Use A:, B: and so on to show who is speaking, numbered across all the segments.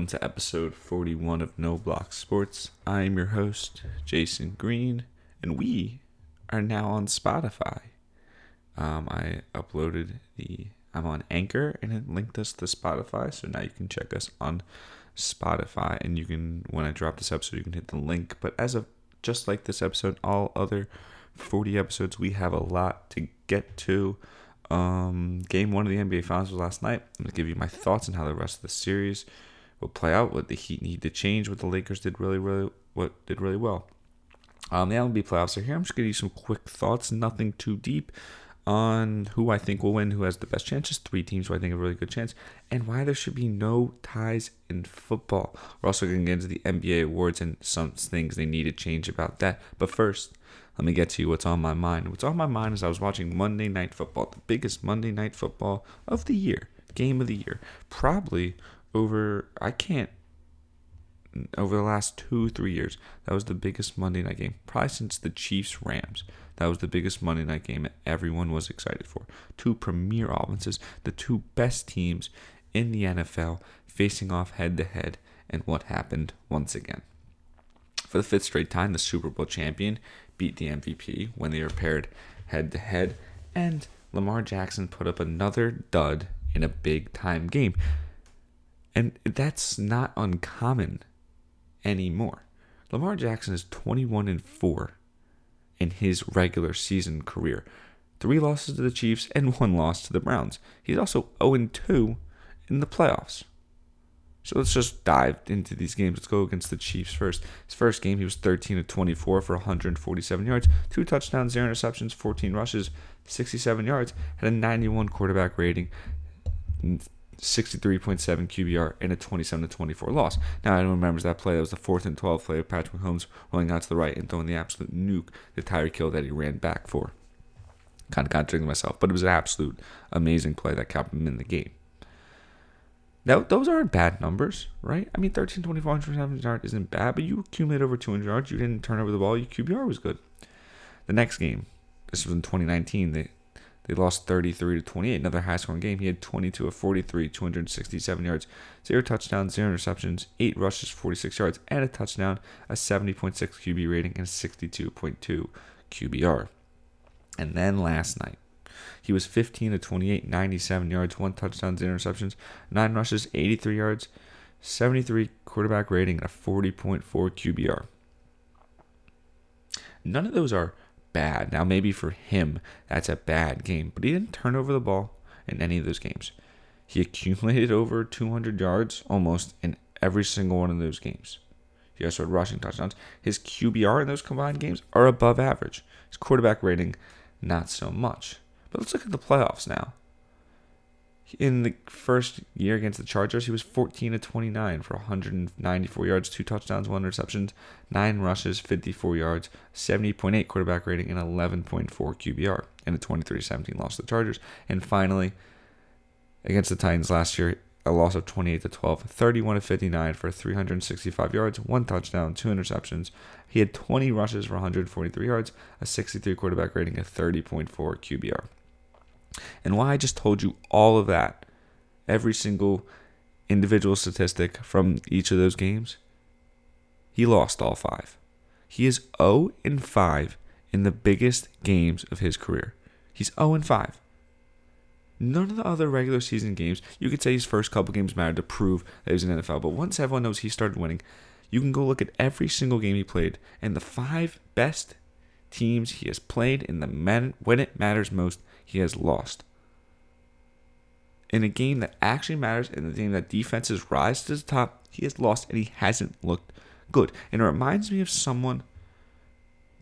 A: Welcome to episode 41 of No Block Sports. I am your host, Jason Green, and we are now on Spotify. Um, I uploaded the, I'm on Anchor, and it linked us to Spotify, so now you can check us on Spotify, and you can, when I drop this episode, you can hit the link. But as of just like this episode, all other 40 episodes, we have a lot to get to. Um, game one of the NBA Finals was last night. I'm going to give you my thoughts on how the rest of the series will play out, what the Heat need to change, what the Lakers did really, really, what did really well. Um, the MLB playoffs are here. I'm just gonna give you some quick thoughts, nothing too deep, on who I think will win, who has the best chances. Three teams who I think have a really good chance, and why there should be no ties in football. We're also gonna get into the NBA awards and some things they need to change about that. But first, let me get to you what's on my mind. What's on my mind is I was watching Monday Night Football, the biggest Monday Night Football of the year, game of the year, probably over I can't over the last two three years that was the biggest Monday night game probably since the Chiefs Rams. That was the biggest Monday night game everyone was excited for. Two premier offenses the two best teams in the NFL facing off head to head and what happened once again. For the fifth straight time the Super Bowl champion beat the MVP when they were paired head to head and Lamar Jackson put up another dud in a big time game and that's not uncommon anymore. Lamar Jackson is 21 and 4 in his regular season career. Three losses to the Chiefs and one loss to the Browns. He's also 0 and 2 in the playoffs. So let's just dive into these games. Let's go against the Chiefs first. His first game, he was 13 of 24 for 147 yards, two touchdowns, zero interceptions, 14 rushes, 67 yards, had a 91 quarterback rating, 63.7 QBR and a 27 to 24 loss. Now, anyone remembers that play. That was the fourth and 12 play of Patrick Mahomes rolling out to the right and throwing the absolute nuke the Tyreek Hill that he ran back for. Kind of contradicting myself, but it was an absolute amazing play that kept him in the game. Now, those aren't bad numbers, right? I mean, 13, 24, 107 yards isn't bad, but you accumulate over 200 yards. You didn't turn over the ball. Your QBR was good. The next game, this was in 2019. They they lost 33 to 28. Another high scoring game. He had 22 of 43, 267 yards, zero touchdowns, zero interceptions, eight rushes, 46 yards, and a touchdown, a 70.6 QB rating, and a 62.2 QBR. And then last night, he was 15 to 28, 97 yards, one touchdown, zero interceptions, nine rushes, 83 yards, 73 quarterback rating, and a 40.4 QBR. None of those are bad. Now, maybe for him, that's a bad game, but he didn't turn over the ball in any of those games. He accumulated over 200 yards almost in every single one of those games. He also had rushing touchdowns. His QBR in those combined games are above average. His quarterback rating, not so much. But let's look at the playoffs now in the first year against the Chargers, he was 14 to 29 for 194 yards, two touchdowns, one interception, nine rushes, 54 yards, 70.8 quarterback rating, and 11.4 QBR, and a 23-17 loss to the Chargers. And finally, against the Titans last year, a loss of 28 to 12, 31 to 59 for 365 yards, one touchdown, two interceptions. He had 20 rushes for 143 yards, a 63 quarterback rating, a 30.4 QBR. And why I just told you all of that, every single individual statistic from each of those games, he lost all five. He is 0 and 5 in the biggest games of his career. He's 0 and 5. None of the other regular season games, you could say his first couple games mattered to prove that he was in NFL, but once everyone knows he started winning, you can go look at every single game he played, and the five best teams he has played in the man- when it matters most, he has lost. In a game that actually matters, in a game that defenses rise to the top, he has lost and he hasn't looked good. And it reminds me of someone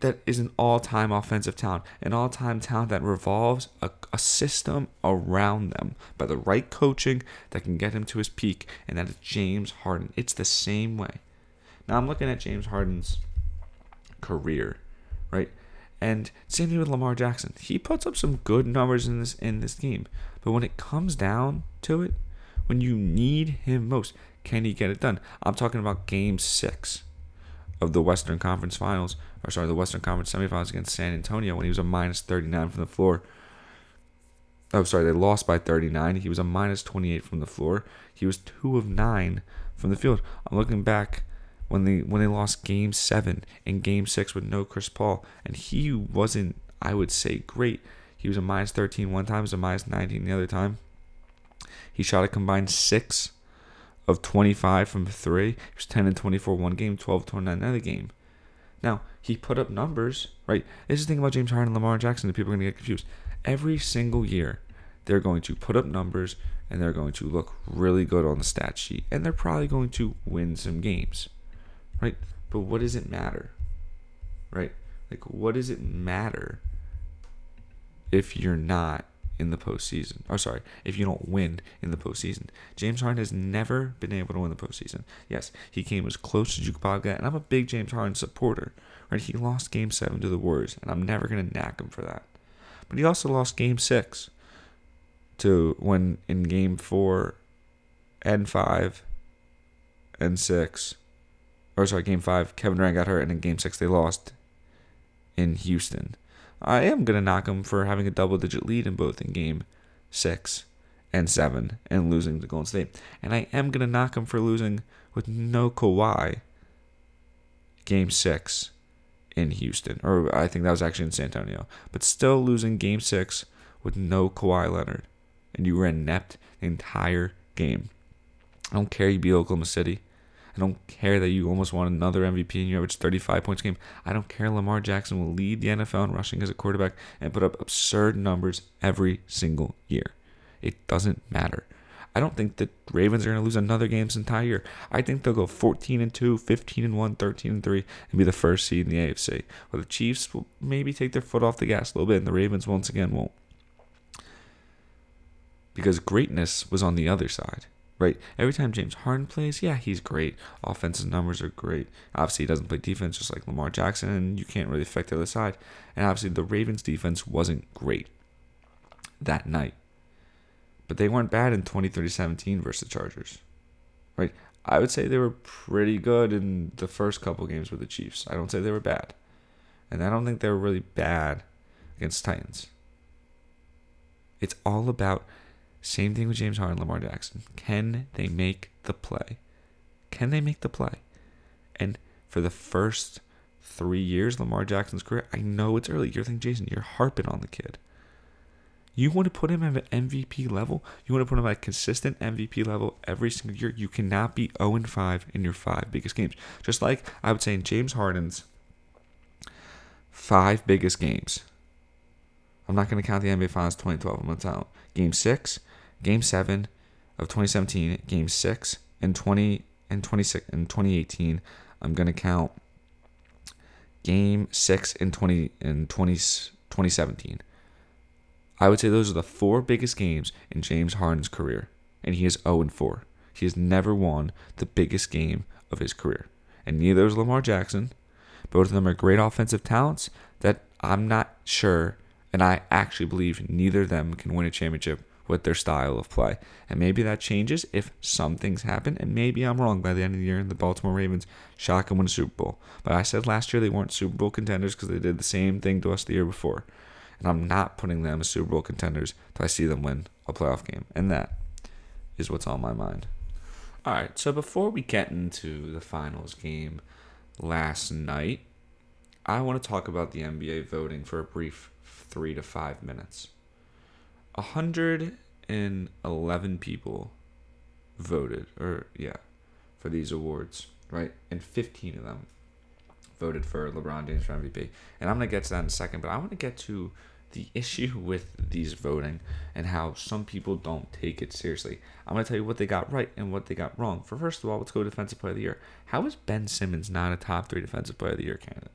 A: that is an all-time offensive talent, an all-time talent that revolves a, a, system around them by the right coaching that can get him to his peak, and that is James Harden. It's the same way. Now I'm looking at James Harden's career, right? And same thing with Lamar Jackson. He puts up some good numbers in this in this game. But when it comes down to it, when you need him most, can he get it done? I'm talking about game six of the Western Conference Finals, or sorry, the Western Conference Semifinals against San Antonio when he was a minus 39 from the floor. Oh, sorry, they lost by 39. He was a minus 28 from the floor. He was two of nine from the field. I'm looking back when they when they lost game 7 and game 6 with no Chris Paul and he wasn't I would say great. He was a minus 13 one time, was a minus 19 the other time. He shot a combined 6 of 25 from 3. He was 10 and 24 one game, 12 29 another game. Now, he put up numbers, right? This is the thing about James Harden and Lamar Jackson that people are going to get confused. Every single year, they're going to put up numbers and they're going to look really good on the stat sheet. And they're probably going to win some games, right? But what does it matter, right? Like, what does it matter if you're not in the postseason. Oh, sorry, if you don't win in the postseason. James Harden has never been able to win the postseason. Yes, he came as close to Duke and I'm a big James Harden supporter. Right, he lost Game Seven to the Warriors, and I'm never gonna knack him for that. But he also lost Game Six to when in Game Four and Five and Six, or sorry, Game Five, Kevin Durant got hurt, and in Game Six they lost in Houston. I am to knock him for having a double digit lead in both in game six and seven and losing to Golden State. And I am to knock him for losing with no Kawhi game six in Houston. Or I think that was actually in San Antonio. But still losing game six with no Kawhi Leonard. And you were inept the entire game. I don't care you beat Oklahoma City. I don't care that you almost won another MVP and you average 35 points a game. I don't care Lamar Jackson will lead the NFL in rushing as a quarterback and put up absurd numbers every single year. It doesn't matter. I don't think the Ravens are going to lose another game this entire year. I think they'll go 14 and 2, 15 and 1, 13 and 3 and be the first seed in the AFC. Well, the Chiefs will maybe take their foot off the gas a little bit and the Ravens once again won't. Because greatness was on the other side right? Every time James Harden plays, yeah, he's great. Offensive numbers are great. Obviously, he doesn't play defense just like Lamar Jackson, and you can't really affect the other side. And obviously, the Ravens' defense wasn't great that night. But they weren't bad in 2017 versus the Chargers, right? I would say they were pretty good in the first couple games with the Chiefs. I don't say they were bad. And I don't think they were really bad against Titans. It's all about same thing with James Harden, Lamar Jackson. Can they make the play? Can they make the play? And for the first three years Lamar Jackson's career, I know it's early. You're thinking, Jason, you're harping on the kid. You want to put him at an MVP level? You want to put him at a consistent MVP level every single year? You cannot be 0 5 in your five biggest games. Just like I would say in James Harden's five biggest games. I'm not going to count the NBA Finals 2012. I'm going to count Game 6, Game seven of 2017, Game six and 20 and 26 and 2018. I'm gonna count Game six in 20 in 20, 2017. I would say those are the four biggest games in James Harden's career, and he is 0 and 4. He has never won the biggest game of his career, and neither is Lamar Jackson. Both of them are great offensive talents that I'm not sure, and I actually believe neither of them can win a championship with their style of play. And maybe that changes if some things happen, and maybe I'm wrong by the end of the year and the Baltimore Ravens shock and win a Super Bowl. But I said last year they weren't Super Bowl contenders because they did the same thing to us the year before. And I'm not putting them as Super Bowl contenders till I see them win a playoff game. And that is what's on my mind. All right, so before we get into the finals game last night, I want to talk about the NBA voting for a brief three to five minutes. 111 people voted, or yeah, for these awards, right? And 15 of them voted for LeBron James for MVP. And I'm going to get to that in a second, but I want to get to the issue with these voting and how some people don't take it seriously. I'm going to tell you what they got right and what they got wrong. For first of all, let's go Defensive Player of the Year. How is Ben Simmons not a top three Defensive Player of the Year candidate?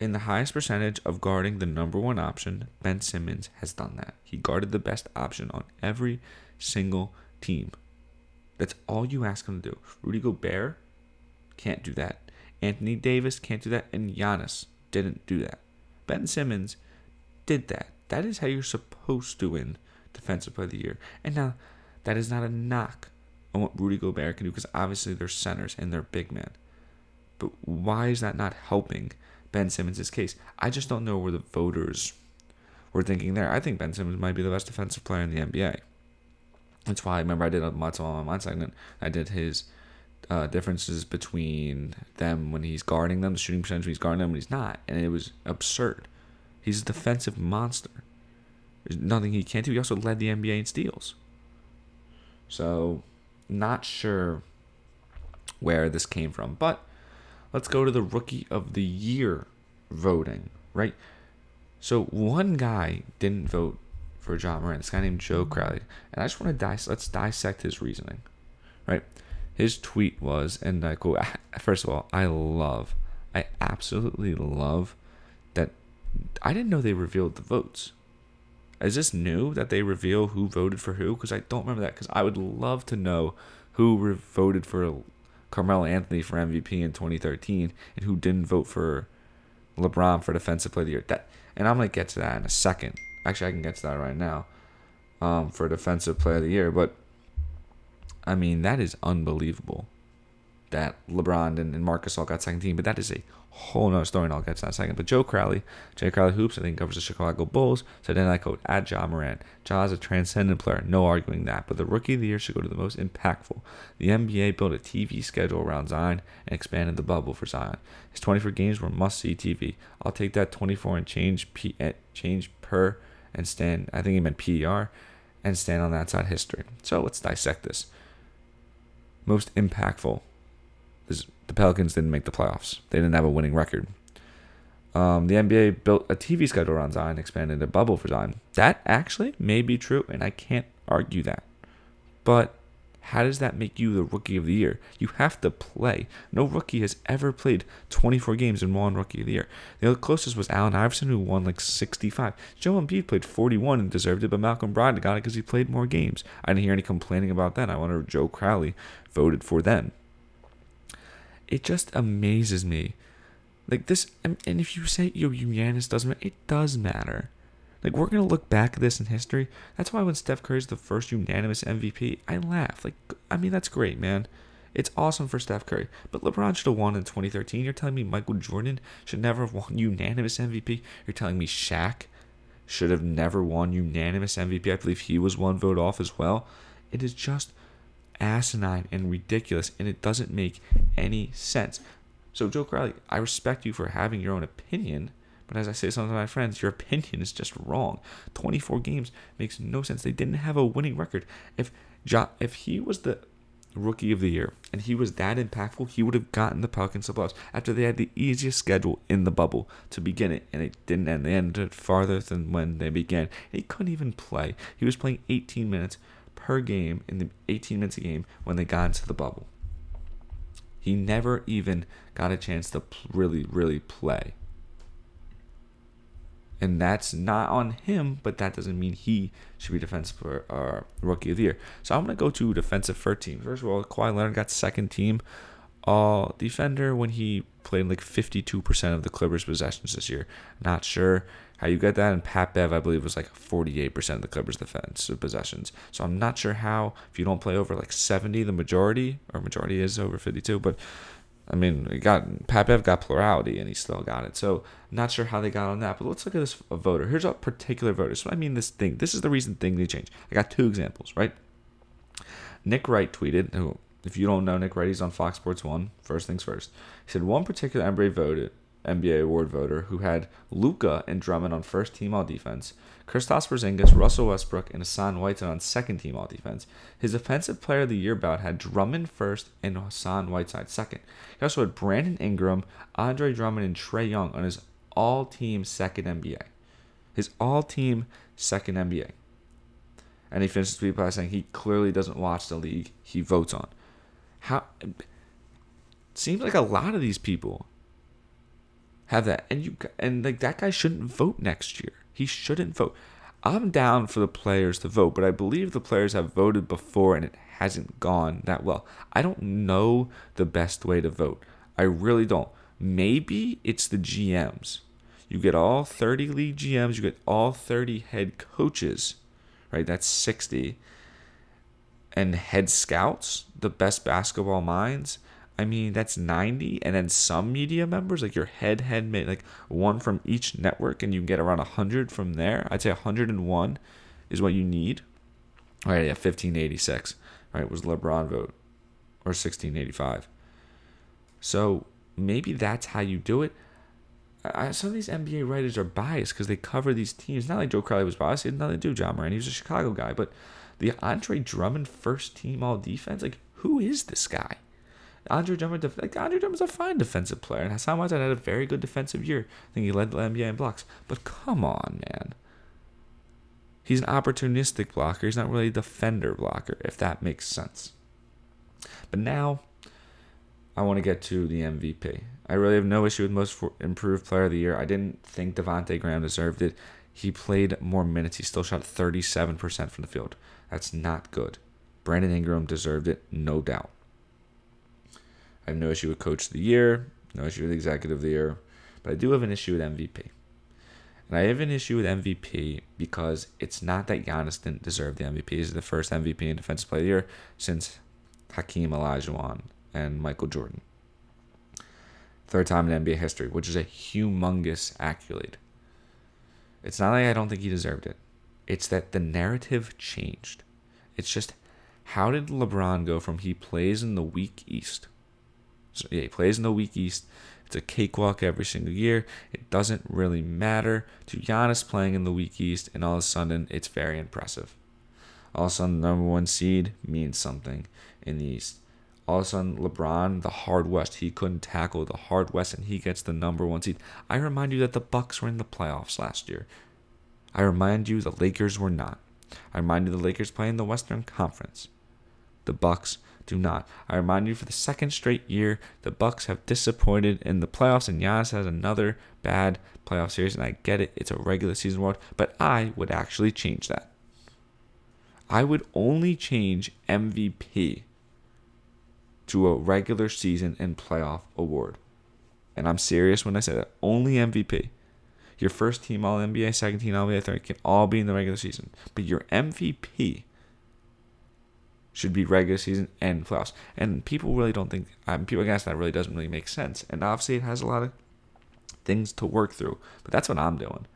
A: In the highest percentage of guarding the number one option, Ben Simmons has done that. He guarded the best option on every single team. That's all you ask him to do. Rudy Gobert can't do that. Anthony Davis can't do that. And Giannis didn't do that. Ben Simmons did that. That is how you're supposed to win Defensive Player of the Year. And now, that is not a knock on what Rudy Gobert can do because obviously they're centers and they're big men. But why is that not helping Ben Simmons' case. I just don't know where the voters were thinking there. I think Ben Simmons might be the best defensive player in the NBA. That's why I remember I did a Mats on my mind segment. I did his uh, differences between them when he's guarding them, the shooting percentage when he's guarding them when he's not, and it was absurd. He's a defensive monster. There's nothing he can't do. He also led the NBA in steals. So, not sure where this came from, but let's go to the rookie of the year voting, right? So one guy didn't vote for Ja Morant. This guy named Joe Crowley, and I just want to dis- let's dissect his reasoning, right? His tweet was, and I quote: First of all, I love, I absolutely love that. I didn't know they revealed the votes. Is this new that they reveal who voted for who? Because I don't remember that. Because I would love to know who re- voted for Carmelo Anthony for MVP in 2013 and who didn't vote for LeBron for Defensive Player of the Year. That, and I'm gonna get to that in a second. Actually, I can get to that right now. Um, for Defensive Player of the Year, but I mean that is unbelievable that LeBron and, and Marcus all got second team, but that is a whole nother story, and I'll get to that second. But Joe Crowley, Jay Crowley Hoops, I think covers the Chicago Bulls, said, and I quote, add Ja Morant. Ja is a transcendent player, no arguing that, but the rookie of the year should go to the most impactful. The NBA built a TV schedule around Zion and expanded the bubble for Zion. His 24 games were must-see TV. I'll take that 24 and change, P, eh, change per and stand, I think he meant PER, and stand on that side history. So let's dissect this. Most impactful the Pelicans didn't make the playoffs. They didn't have a winning record. Um, the NBA built a TV schedule around Zion, expanded a bubble for Zion. That actually may be true, and I can't argue that. But how does that make you the rookie of the year? You have to play. No rookie has ever played 24 games and won rookie of the year. The closest was Allen Iverson, who won like 65. Joel Embiid played 41 and deserved it, but Malcolm Brogdon got it because he played more games. I didn't hear any complaining about that. I wonder if Joe Crowley voted for them it just amazes me. Like this, and if you say yo unanimous doesn't matter, it does matter. Like we're gonna look back at this in history. That's why when Steph Curry's the first unanimous MVP, I laugh. Like I mean that's great, man. It's awesome for Steph Curry. But LeBron should have won in 2013. You're telling me Michael Jordan should never have won unanimous MVP? You're telling me Shaq should have never won unanimous MVP? I believe he was one vote off as well. It is just asinine and ridiculous, and it doesn't make any sense. So, Joe Crowley, I respect you for having your own opinion, but as I say to some of my friends, your opinion is just wrong. 24 games makes no sense. They didn't have a winning record. If jo- if he was the rookie of the year and he was that impactful, he would have gotten the Pelicans to playoffs after they had the easiest schedule in the bubble to begin it, and it didn't end. They ended farther than when they began. he couldn't even play. He was playing 18 minutes per game in the 18 minutes a game when they got into the bubble. He never even got a chance to really, really play. And that's not on him, but that doesn't mean he should be defensive for uh, rookie of the year. So I'm gonna go to defensive first team. First of all, Kawhi Leonard got second team all defender when he played like 52% of the Clippers possessions this year. Not sure how you get that. And Pat Bev, I believe, was like 48% of the Clippers defense uh, possessions. So I'm not sure how, if you don't play over like 70, the majority, or majority is over 52, but I mean, he got Pat Bev got plurality and he still got it. So not sure how they got on that, but let's look at this voter. Here's a particular voter. So I mean, this thing. This is the reason thing they change. I got two examples, right? Nick Wright tweeted, who if you don't know Nick Wright, he's on Fox Sports One. First things first. He said one particular NBA voted NBA award voter who had Luka and Drummond on first team all defense, Kristaps Porzingis, Russell Westbrook, and Hassan Whiteside on second team all defense. His offensive player of the year bout had Drummond first and Hassan Whiteside second. He also had Brandon Ingram, Andre Drummond, and Trae Young on his all team second NBA. His all team second NBA. And he finishes the tweet by saying he clearly doesn't watch the league he votes on. How seems like a lot of these people have that, and you and like that guy shouldn't vote next year. He shouldn't vote. I'm down for the players to vote, but I believe the players have voted before and it hasn't gone that well. I don't know the best way to vote. I really don't. Maybe it's the GMs. You get all 30 league GMs, you get all 30 head coaches, right? That's 60 and head scouts, the best basketball minds. I mean, that's 90. And then some media members, like your head, head, like one from each network, and you get around 100 from there. I'd say 101 is what you need. All right, yeah, 1586, right, was LeBron vote, or 1685. So maybe that's how you do it. I, some of these NBA writers are biased because they cover these teams. Not like Joe Crowley was biased. He had nothing to do with Ja Morant. He was a Chicago guy. But the Andre Drummond first team all defense, like, who is this guy? Andre Drummond, like Andre Drummond's a fine defensive player, and Hassan Whiteside had a very good defensive year. I think he led the NBA in blocks. But come on, man. He's an opportunistic blocker. He's not really a defender blocker, if that makes sense. But now, I want to get to the MVP. I really have no issue with most improved player of the year. I didn't think Devonte Graham deserved it. He played more minutes. He still shot 37% from the field. That's not good. Brandon Ingram deserved it, no doubt. I have no issue with Coach of the Year, no issue with Executive of the Year, but I do have an issue with MVP. And I have an issue with MVP because it's not that Giannis didn't deserve the MVP. He's the first MVP in Defensive Player of the Year since Hakeem Olajuwon and Michael Jordan. Third time in NBA history, which is a humongous accolade. It's not like I don't think he deserved it. It's that the narrative changed. It's just how did LeBron go from he plays in the weak East? So yeah, he plays in the weak East. It's a cakewalk every single year. It doesn't really matter to Giannis playing in the weak East, and all of a sudden it's very impressive. All of a sudden, the number one seed means something in the East all of a sudden LeBron, the hard West, he couldn't tackle the hard West, and he gets the number one seed. I remind you that the Bucks were in the playoffs last year. I remind you the Lakers were not. I remind you the Lakers play in the Western Conference. The Bucks do not. I remind you for the second straight year, the Bucks have disappointed in the playoffs, and Giannis has another bad playoff series. And I get it; it's a regular season award, but I would actually change that. I would only change MVP to a regular season and playoff award. And I'm serious when I say that. Only MVP. Your first team All NBA, second team All NBA, third can all be in the regular season. But your MVP should be regular season and playoffs. And people really don't think, um, people guess that really doesn't really make sense. And obviously, it has a lot of things to work through. But that's what I'm doing.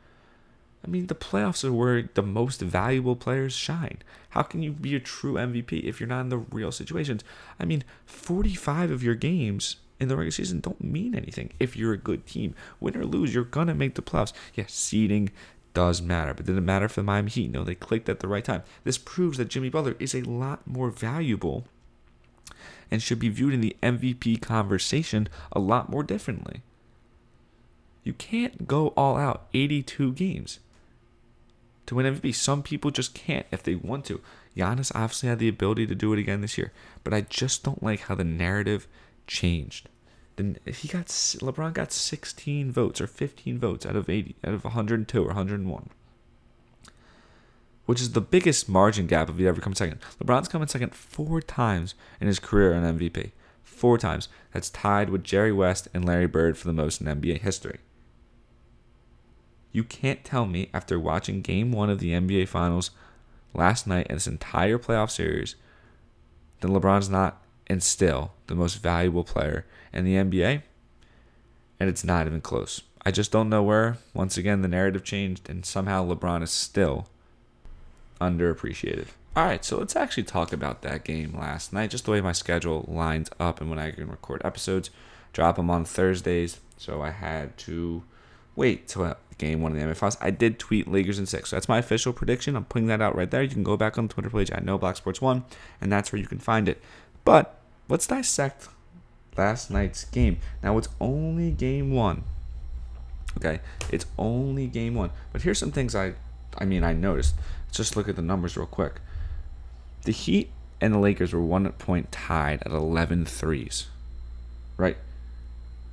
A: I mean, the playoffs are where the most valuable players shine. How can you be a true MVP if you're not in the real situations? I mean, 45 of your games in the regular season don't mean anything if you're a good team. Win or lose, you're going to make the playoffs. Yes, seeding does matter, but did it matter for the Miami Heat? No, they clicked at the right time. This proves that Jimmy Butler is a lot more valuable and should be viewed in the MVP conversation a lot more differently. You can't go all out 82 games to win MVP. Some people just can't if they want to. Giannis obviously had the ability to do it again this year, but I just don't like how the narrative changed. Then he got LeBron got 16 votes or 15 votes out of 80 out of 102 or 101, which is the biggest margin gap if he ever comes second. LeBron's coming second four times in his career on MVP, four times. That's tied with Jerry West and Larry Bird for the most in NBA history. You can't tell me after watching game one of the NBA Finals last night and this entire playoff series that LeBron's not and still the most valuable player in the NBA. And it's not even close. I just don't know where, once again, the narrative changed and somehow LeBron is still underappreciated. All right, so let's actually talk about that game last night, just the way my schedule lines up and when I can record episodes. Drop them on Thursdays, so I had to wait till game one of the MFLs. I did tweet Lakers in six. So that's my official prediction. I'm putting that out right there. You can go back on the Twitter page at No Black Sports One, and that's where you can find it. But let's dissect last night's game. Now it's only game one. Okay, it's only game one. But here's some things I, I mean, I noticed. Let's just look at the numbers real quick. The Heat and the Lakers were one point tied at 11 threes, right?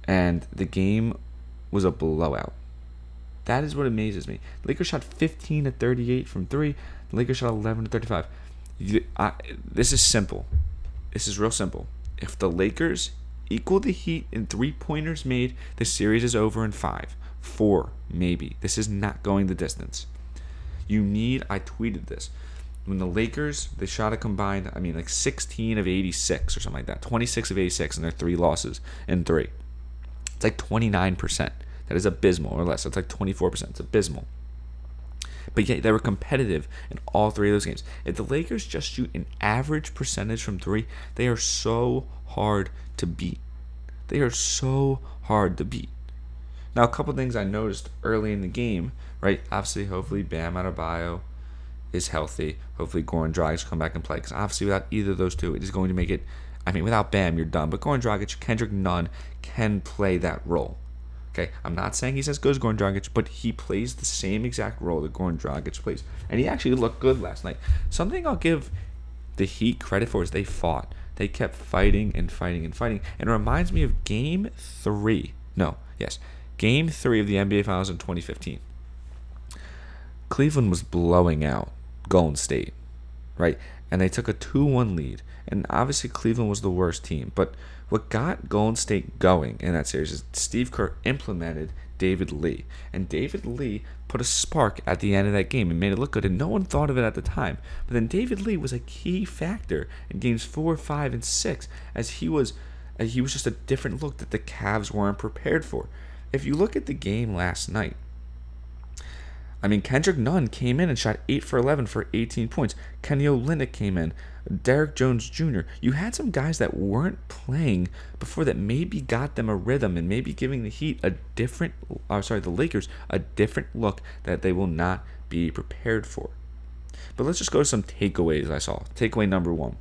A: And the game was a blowout. That is what amazes me. Lakers shot 15 to 38 from three. The Lakers shot 11 to 35. I, this is simple. This is real simple. If the Lakers equal the Heat in three pointers made, the series is over in five, four, maybe. This is not going the distance. You need. I tweeted this. When the Lakers they shot a combined, I mean like 16 of 86 or something like that, 26 of 86 in their three losses in three. It's like 29 percent. That is abysmal, or less. It's like 24%. It's abysmal. But yet they were competitive in all three of those games. If the Lakers just shoot an average percentage from three, they are so hard to beat. They are so hard to beat. Now, a couple things I noticed early in the game, right? Obviously, hopefully, Bam Adebayo is healthy. Hopefully, Goran Dragic come back and play. Because obviously, without either of those two, it is going to make it. I mean, without Bam, you're done. But Goran Dragic, Kendrick Nunn can play that role. Okay, I'm not saying he's as good as Goran Dragic, but he plays the same exact role that Goran Dragic plays, and he actually looked good last night. Something I'll give the Heat credit for is they fought. They kept fighting and fighting and fighting, and it reminds me of Game Three. No, yes, Game Three of the NBA Finals in 2015. Cleveland was blowing out Golden State, right? And they took a 2 1 lead. And obviously, Cleveland was the worst team. But what got Golden State going in that series is Steve Kerr implemented David Lee. And David Lee put a spark at the end of that game and made it look good. And no one thought of it at the time. But then David Lee was a key factor in games four, five, and six as he was. Uh, he was just a different look that the Cavs weren't prepared for. If you look at the game last night, I mean, Kendrick Nunn came in and shot 8 for 11 for 18 points. Kelly Olynyk came in. Derrick Jones Jr. You had some guys that weren't playing before that maybe got them a rhythm and maybe giving the Heat a different, or sorry, the Lakers a different look that they will not be prepared for. But let's just go to some takeaways I saw. Takeaway number one.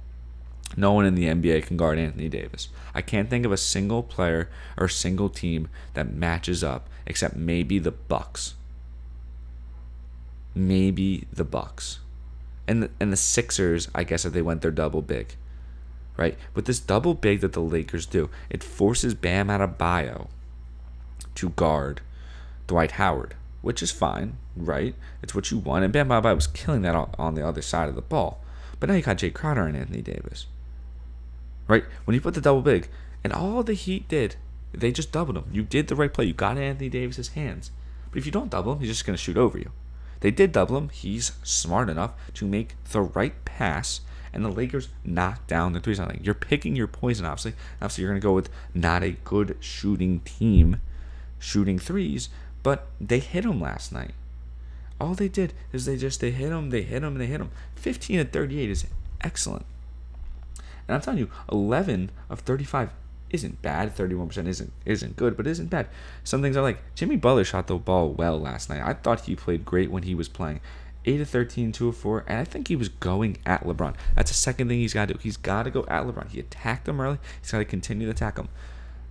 A: No one in the NBA can guard Anthony Davis. I can't think of a single player or single team that matches up except maybe the Bucks maybe the Bucks. And the, and the Sixers, I guess if they went their double big. Right? But this double big that the Lakers do, it forces Bam Adebayo to guard Dwight Howard, which is fine, right? It's what you want. And Bam Adebayo was killing that on, on the other side of the ball. But now you got Jae Crowder and Anthony Davis. Right? When you put the double big, and all the Heat did, they just doubled him. You did the right play. You got Anthony Davis's hands. But if you don't double him, he's just going to shoot over you. They did double him. He's smart enough to make the right pass, and the Lakers knock down the three. Something you're picking your poison. Obviously, obviously you're going to go with not a good shooting team, shooting threes, but they hit him last night. All they did is they just they hit him, they hit him, they hit him. 15 to 38 is excellent. And I'm telling you, 11 of 35 isn't bad. 31% isn't isn't good, but isn't bad. Some things are like Jimmy Butler shot the ball well last night. I thought he played great when he was playing. 8 of 13, 2 of 4, and I think he was going at LeBron. That's the second thing he's got to do. He's got to go at LeBron. He attacked him early. He's got to continue to attack him.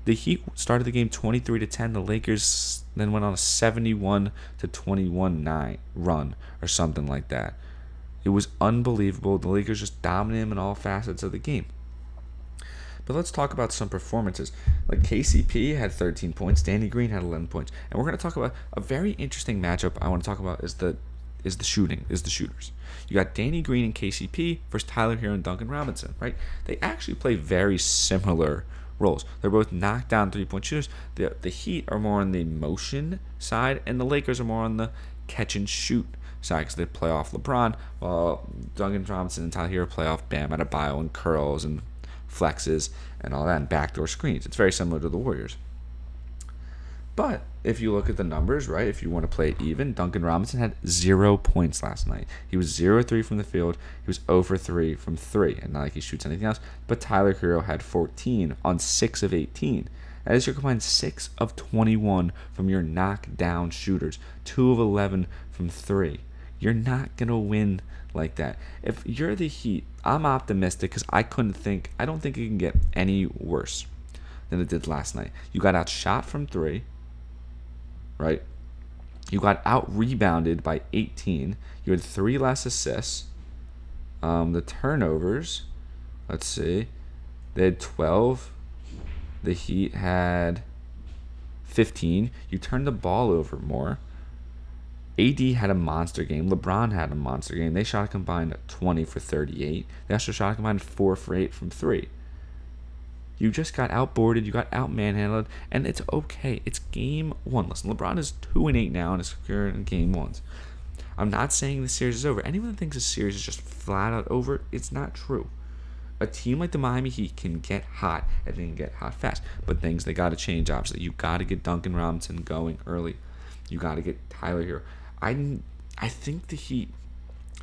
A: The Heat started the game 23 to 10. The Lakers then went on a 71 to 21 9 run or something like that. It was unbelievable. The Lakers just dominated him in all facets of the game. But let's talk about some performances. Like KCP had 13 points, Danny Green had 11 points, and we're going to talk about a very interesting matchup. I want to talk about is the is the shooting, is the shooters. You got Danny Green and KCP versus Tyler Herro and Duncan Robinson, right? They actually play very similar roles. They're both knockdown three point shooters. The the Heat are more on the motion side, and the Lakers are more on the catch and shoot side because they play off LeBron, while Duncan Robinson and Tyler Herro play off Bam Adebayo and curls and flexes, and all that, and backdoor screens. It's very similar to the Warriors. But if you look at the numbers, right, if you want to play it even, Duncan Robinson had zero points last night. He was 0 3 from the field. He was 0 for 3 from 3. And not like he shoots anything else. But Tyler Herro had 14 on 6 of 18. That is your combined 6 of 21 from your knockdown shooters, 2 of 11 from 3. You're not going to win like that. If you're the Heat, I'm optimistic because I couldn't think, I don't think it can get any worse than it did last night. You got outshot from three, right? You got out rebounded by 18. You had three less assists. Um, the turnovers, let's see, they had 12. The Heat had 15. You turned the ball over more. AD had a monster game. LeBron had a monster game. They shot a combined 20 for 38. They also shot a combined 4 for 8 from 3. You just got outboarded, you got out manhandled, and it's okay. It's game one. Listen, LeBron is 2 and 8 now and is secure in game ones. I'm not saying the series is over. Anyone that thinks the series is just flat out over, it's not true. A team like the Miami Heat can get hot and they can get hot fast. But things they got to change, obviously. You got to get Duncan Robinson going early. You got to get Tyler Herro. I I think the Heat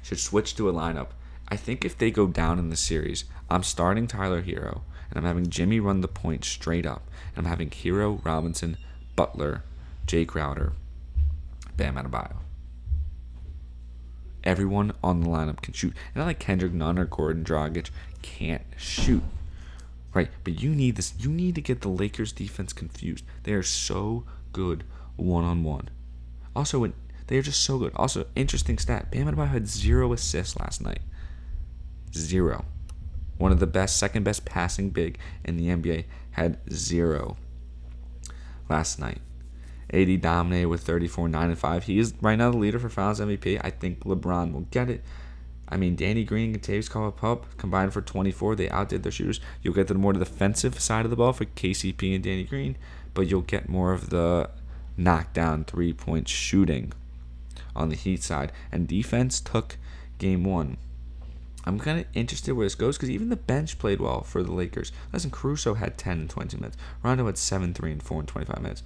A: should switch to a lineup. I think if they go down in the series, I'm starting Tyler Herro and I'm having Jimmy run the point straight up. And I'm having Herro, Robinson, Butler, Jae Crowder, Bam Adebayo. Everyone on the lineup can shoot. And not like Kendrick Nunn or Goran Dragic can't shoot. Right? But you need this. You need to get the Lakers defense confused. They are so good one on one. Also, they are just so good. Also, interesting stat: Bam Adebayo had zero assists last night. Zero. One of the best, second best passing big in the NBA had zero last night. AD dominated with 34, 9, and 5. He is right now the leader for Finals MVP. I think LeBron will get it. I mean, Danny Green and Taves Call Pup combined for 24. They outdid their shooters. You'll get the more defensive side of the ball for KCP and Danny Green, but you'll get more of the knockdown three point shooting on the Heat side. And defense took game one. I'm kind of interested where this goes because even the bench played well for the Lakers. Listen, Caruso had 10 and 20 minutes. Rondo had 7, 3, and 4 and 25 minutes.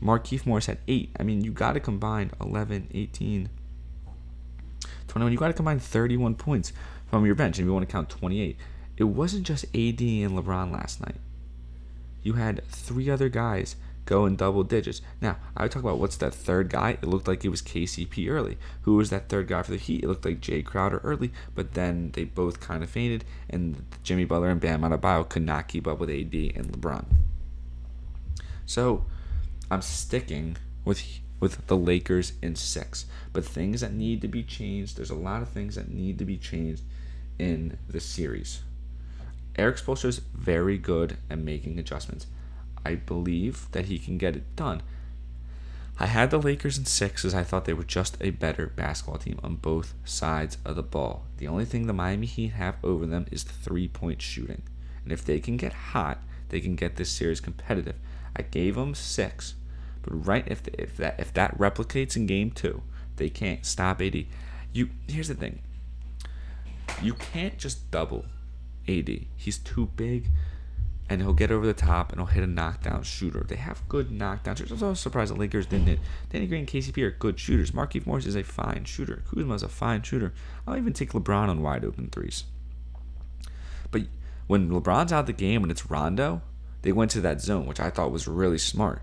A: Markieff Morris had 8. I mean, you got to combine 11, 18, 21. You got to combine 31 points from your bench if you want to count 28. It wasn't just AD and LeBron last night. You had three other guys go in double digits. Now, I talk about what's that third guy. It looked like it was KCP early. Who was that third guy for the Heat? It looked like Jae Crowder early, but then they both kind of fainted, and Jimmy Butler and Bam Adebayo could not keep up with AD and LeBron. So, I'm sticking with with the Lakers in six. But things that need to be changed. There's a lot of things that need to be changed in the series. Erik Spoelstra is very good at making adjustments. I believe that he can get it done. I had the Lakers in six as I thought they were just a better basketball team on both sides of the ball. The only thing the Miami Heat have over them is the three point shooting. And if they can get hot, they can get this series competitive. I gave them six, but right if the, if that if that replicates in game two, they can't stop AD. You here's the thing. You can't just double AD. He's too big and he'll get over the top and he'll hit a knockdown shooter. They have good knockdown shooters. I was surprised the Lakers didn't hit. Danny Green and KCP are good shooters. Markieff Morris is a fine shooter. Kuzma is a fine shooter. I'll even take LeBron on wide open threes. But when LeBron's out of the game and it's Rondo, they went to that zone, which I thought was really smart.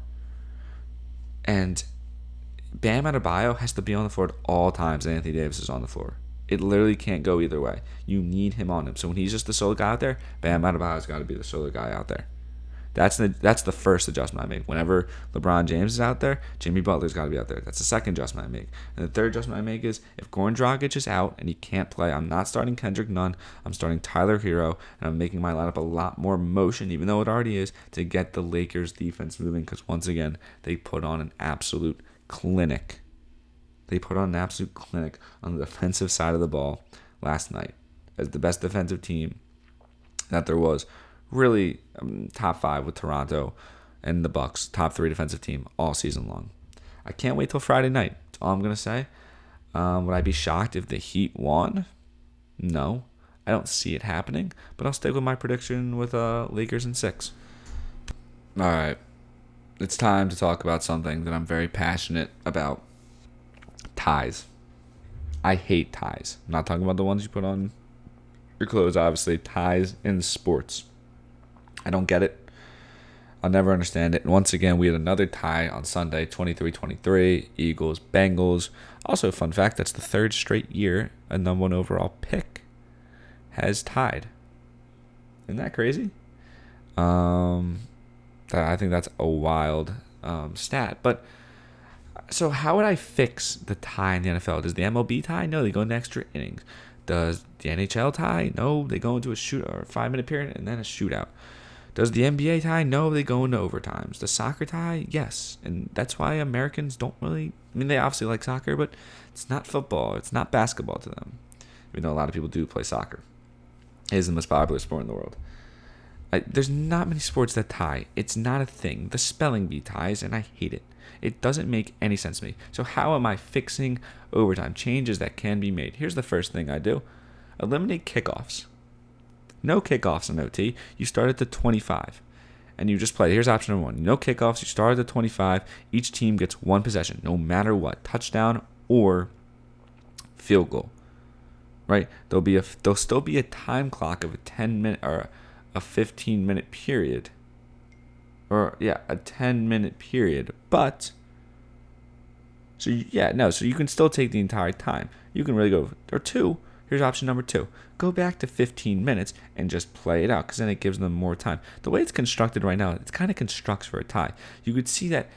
A: And Bam Adebayo has to be on the floor at all times, Anthony Davis is on the floor. It literally can't go either way. You need him on him. So when he's just the solo guy out there, Bam Adebayo's got to be the solo guy out there. That's the that's the first adjustment I make. Whenever LeBron James is out there, Jimmy Butler's got to be out there. That's the second adjustment I make. And the third adjustment I make is if Goran Dragic is out and he can't play, I'm not starting Kendrick Nunn. I'm starting Tyler Herro, and I'm making my lineup a lot more motion, even though it already is, to get the Lakers defense moving. Because once again, they put on an absolute clinic they put on an absolute clinic on the defensive side of the ball last night as the best defensive team that there was. Really, um, top five with Toronto and the Bucks, top three defensive team all season long. I can't wait till Friday night. That's all I'm gonna say. Um, would I be shocked if the Heat won? No, I don't see it happening. But I'll stick with my prediction with uh, Lakers in six. All right, it's time to talk about something that I'm very passionate about ties. I hate ties. I'm not talking about the ones you put on your clothes, obviously. Ties in sports. I don't get it. I'll never understand it. And once again, we had another tie on Sunday 23 23, Eagles, Bengals. Also, fun fact that's the third straight year a number one overall pick has tied. Isn't that crazy? Um, I think that's a wild um, stat. But so how would I fix the tie in the NFL? Does the MLB tie? No, they go into extra innings. Does the NHL tie? No, they go into a shoot or five minute period and then a shootout. Does the NBA tie? No, they go into overtimes. The soccer tie? Yes. And that's why Americans don't really I mean they obviously like soccer, but it's not football, it's not basketball to them. Even though a lot of people do play soccer. It is the most popular sport in the world. I, there's not many sports that tie. It's not a thing. The spelling bee ties, and I hate it. It doesn't make any sense to me. So, how am I fixing overtime? Changes that can be made. Here's the first thing I do eliminate kickoffs. No kickoffs in OT. You start at the 25 and you just play. Here's option number one no kickoffs. You start at the 25. Each team gets one possession, no matter what touchdown or field goal. Right? There'll be a there'll still be a time clock of a 10 minute or a 15 minute period. Or yeah, a 10 minute period. But so yeah, no, so you can still take the entire time. You can really go or two. Here's option number 2. Go back to 15 minutes and just play it out cuz then it gives them more time. The way it's constructed right now, it kind of constructs for a tie. You could see that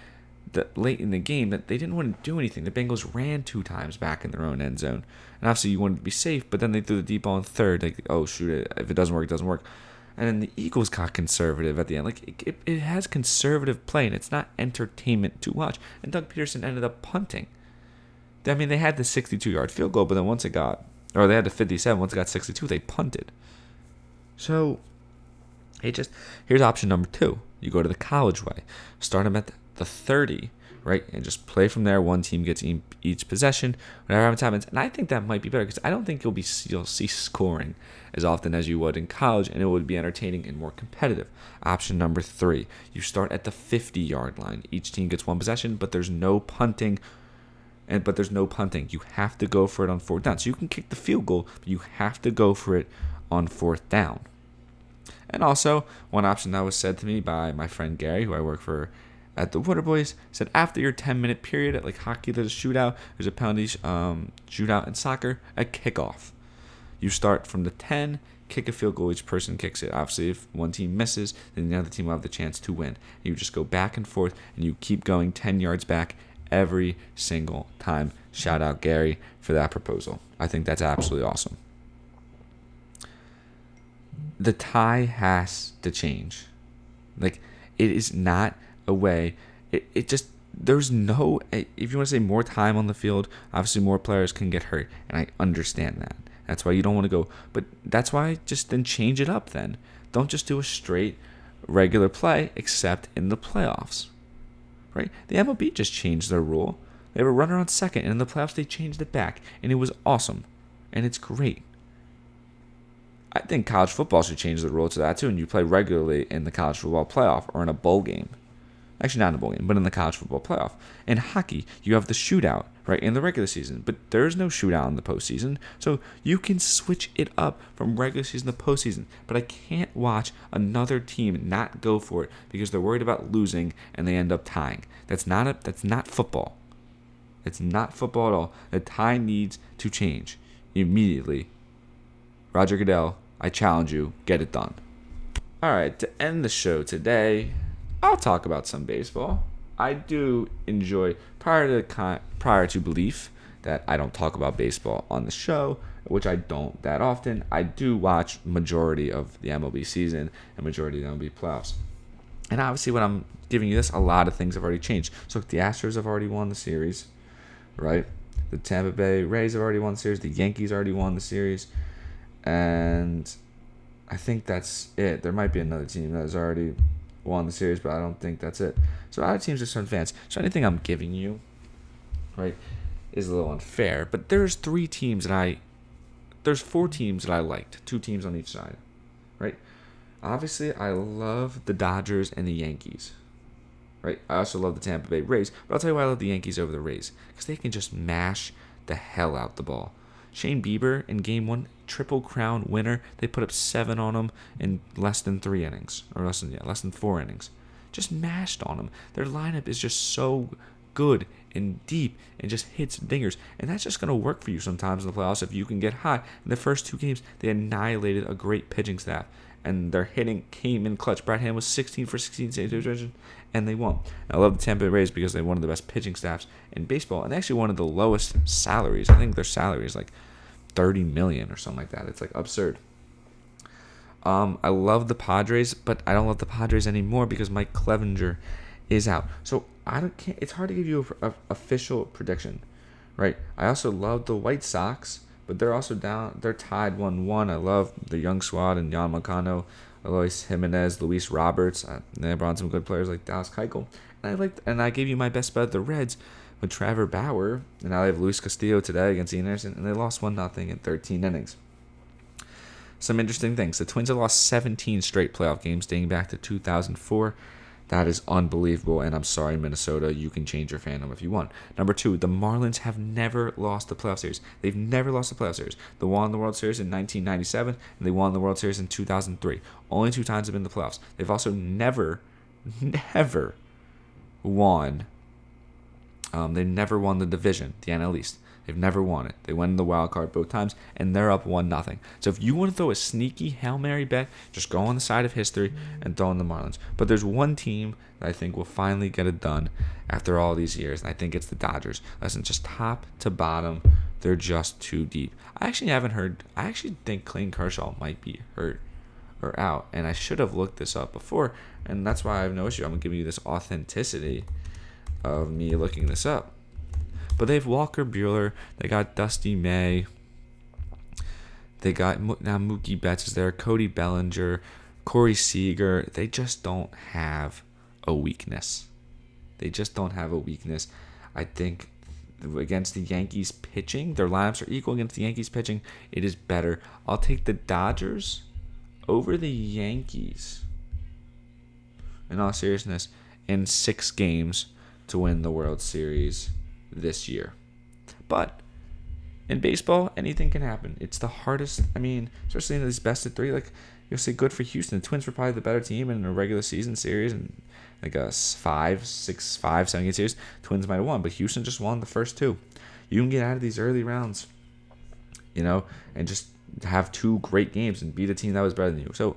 A: that late in the game that they didn't want to do anything. The Bengals ran two times back in their own end zone, and obviously you wanted to be safe. But then they threw the deep ball in third. Like, oh shoot, if it doesn't work, it doesn't work. And then the Eagles got conservative at the end. Like it, it, it has conservative play, and it's not entertainment to watch. And Doug Pederson ended up punting. I mean, they had the 62-yard field goal, but then once it got, or they had the 57. Once it got 62, they punted. So, it just here's option number two. You go to the college way. Start them at the the 30, right? And just play from there. One team gets each possession, whatever happens. And I think that might be better because I don't think you'll be you'll see scoring as often as you would in college, and it would be entertaining and more competitive. Option number three: you start at the 50 yard line. Each team gets one possession, but there's no punting. And, but there's no punting. You have to go for it on fourth down. So you can kick the field goal, but you have to go for it on fourth down. And also, one option that was said to me by my friend Gary, who I work for at the Water Boys said after your 10 minute period, at like hockey, there's a shootout, there's a penalty um, shootout in soccer, a kickoff. You start from the 10, kick a field goal, each person kicks it. Obviously, if one team misses, then the other team will have the chance to win. You just go back and forth and you keep going 10 yards back every single time. Shout out Gary for that proposal. I think that's absolutely awesome. The tie has to change. Like, it is not a way. It, it just there's no eh, if you want to say more time on the field, obviously more players can get hurt, and I understand that. That's why you don't want to go, but that's why just then change it up. Then don't just do a straight regular play, except in the playoffs. Right? The MLB just changed their rule. They have a runner on second, and in the playoffs they changed it back, and it was awesome, and it's great. I think college football should change the rule to that too, and you play regularly in the college football playoff or in a bowl game. Actually, not in the bowl game, but in the college football playoff. In hockey, you have the shootout, right, in the regular season, but there's no shootout in the postseason. So you can switch it up from regular season to postseason. But I can't watch another team not go for it because they're worried about losing and they end up tying. That's not a, that's not football. It's not football at all. The tie needs to change immediately. Roger Goodell, I challenge you, get it done. All right, to end the show today, I'll talk about some baseball. I do enjoy prior to prior to belief that I don't talk about baseball on the show, which I don't that often. I do watch majority of the MLB season and majority of the MLB playoffs. And obviously, when I'm giving you this, a lot of things have already changed. So the Astros have already won the series, right? The Tampa Bay Rays have already won the series. The Yankees already won the series, and I think that's it. There might be another team that has already won the series, but I don't think that's it. So our teams are so advanced. So anything I'm giving you, right, is a little unfair. But there's three teams that I, there's four teams that I liked, two teams on each side, right. Obviously, I love the Dodgers and the Yankees. Right. I also love the Tampa Bay Rays, but I'll tell you why I love the Yankees over the Rays because they can just mash the hell out the ball. Shane Bieber in game one, triple crown winner. They put up seven on him in less than three innings, or less than yeah, less than four innings. Just mashed on him. Their lineup is just so good and deep and just hits dingers. And that's just going to work for you sometimes in the playoffs if you can get hot. In the first two games, they annihilated a great pitching staff. And their hitting came in clutch. Brad Hand was 16 for 16 saves, and they won. And I love the Tampa Bay Rays because they're one of the best pitching staffs in baseball, and actually one of the lowest salaries. I think their salary is like 30 million or something like that. It's like absurd. Um, I love the Padres, but I don't love the Padres anymore because Mike Clevinger is out. So I don't. Can't, it's hard to give you a, a official prediction, right? I also love the White Sox, but they're also down. They're tied one-one. I love the young squad and Yoan Moncada, Eloy Jimenez, Luis Roberts. Uh, they brought some good players like Dallas Keuchel. And I like, and I gave you my best bet, the Reds with Trevor Bauer, and now they have Luis Castillo today against Ian Anderson, and they lost one nothing in 13 innings. Some interesting things: the Twins have lost 17 straight playoff games dating back to 2004. That is unbelievable, and I'm sorry, Minnesota. You can change your fandom if you want. Number two, the Marlins have never lost the playoff series. They've never lost the playoff series. They won the World Series in 1997, and they won the World Series in 2003. Only two times have been the playoffs. They've also never, never won. Um, they never won the division, the NL East. They've never won it. They won the wild card both times, and they're up one nothing. So if you want to throw a sneaky hail mary bet, just go on the side of history and throw in the Marlins. But there's one team that I think will finally get it done after all these years, and I think it's the Dodgers. Listen, just top to bottom, they're just too deep. I actually haven't heard. I actually think Clayton Kershaw might be hurt or out, and I should have looked this up before, and that's why I have no issue. I'm giving you this authenticity of me looking this up. But they have Walker Buehler. They got Dustin May. They got now Mookie Betts is there. Cody Bellinger, Corey Seager. They just don't have a weakness. They just don't have a weakness. I think against the Yankees pitching, their lineups are equal against the Yankees pitching. It is better. I'll take the Dodgers over the Yankees. In all seriousness, in six games to win the World Series this year. But in baseball, anything can happen. It's the hardest. I mean, especially in these best of three. Like you'll say, good for Houston. The Twins were probably the better team in a regular season series and like a five, six, five, seven game series. Twins might have won, but Houston just won the first two. You can get out of these early rounds, you know, and just have two great games and beat a team that was better than you. So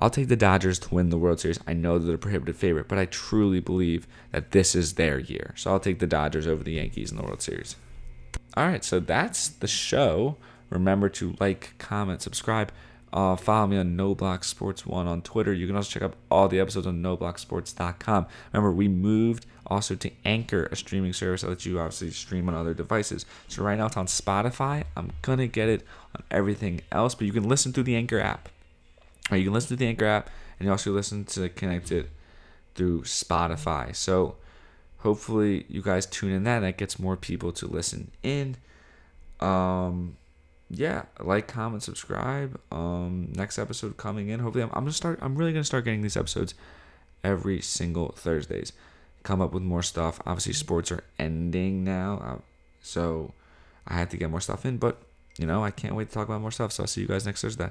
A: I'll take the Dodgers to win the World Series. I know they're a prohibitive favorite, but I truly believe that this is their year. So I'll take the Dodgers over the Yankees in the World Series. All right, so that's the show. Remember to like, comment, subscribe. Uh, follow me on No Block Sports One on Twitter. You can also check out all the episodes on NoBlockSports.com. Remember, we moved also to Anchor, a streaming service that lets you obviously stream on other devices. So right now it's on Spotify. I'm gonna get it on everything else, but you can listen through the Anchor app. Or you can listen to the Anchor app, and you also listen to connect it through Spotify. So hopefully you guys tune in that. That gets more people to listen in. Um, yeah, like, comment, subscribe. Um, next episode coming in. Hopefully, I'm, I'm gonna start. I'm really gonna start getting these episodes every single Thursdays. Come up with more stuff. Obviously, sports are ending now, uh, so I had to get more stuff in. But you know, I can't wait to talk about more stuff. So I'll see you guys next Thursday.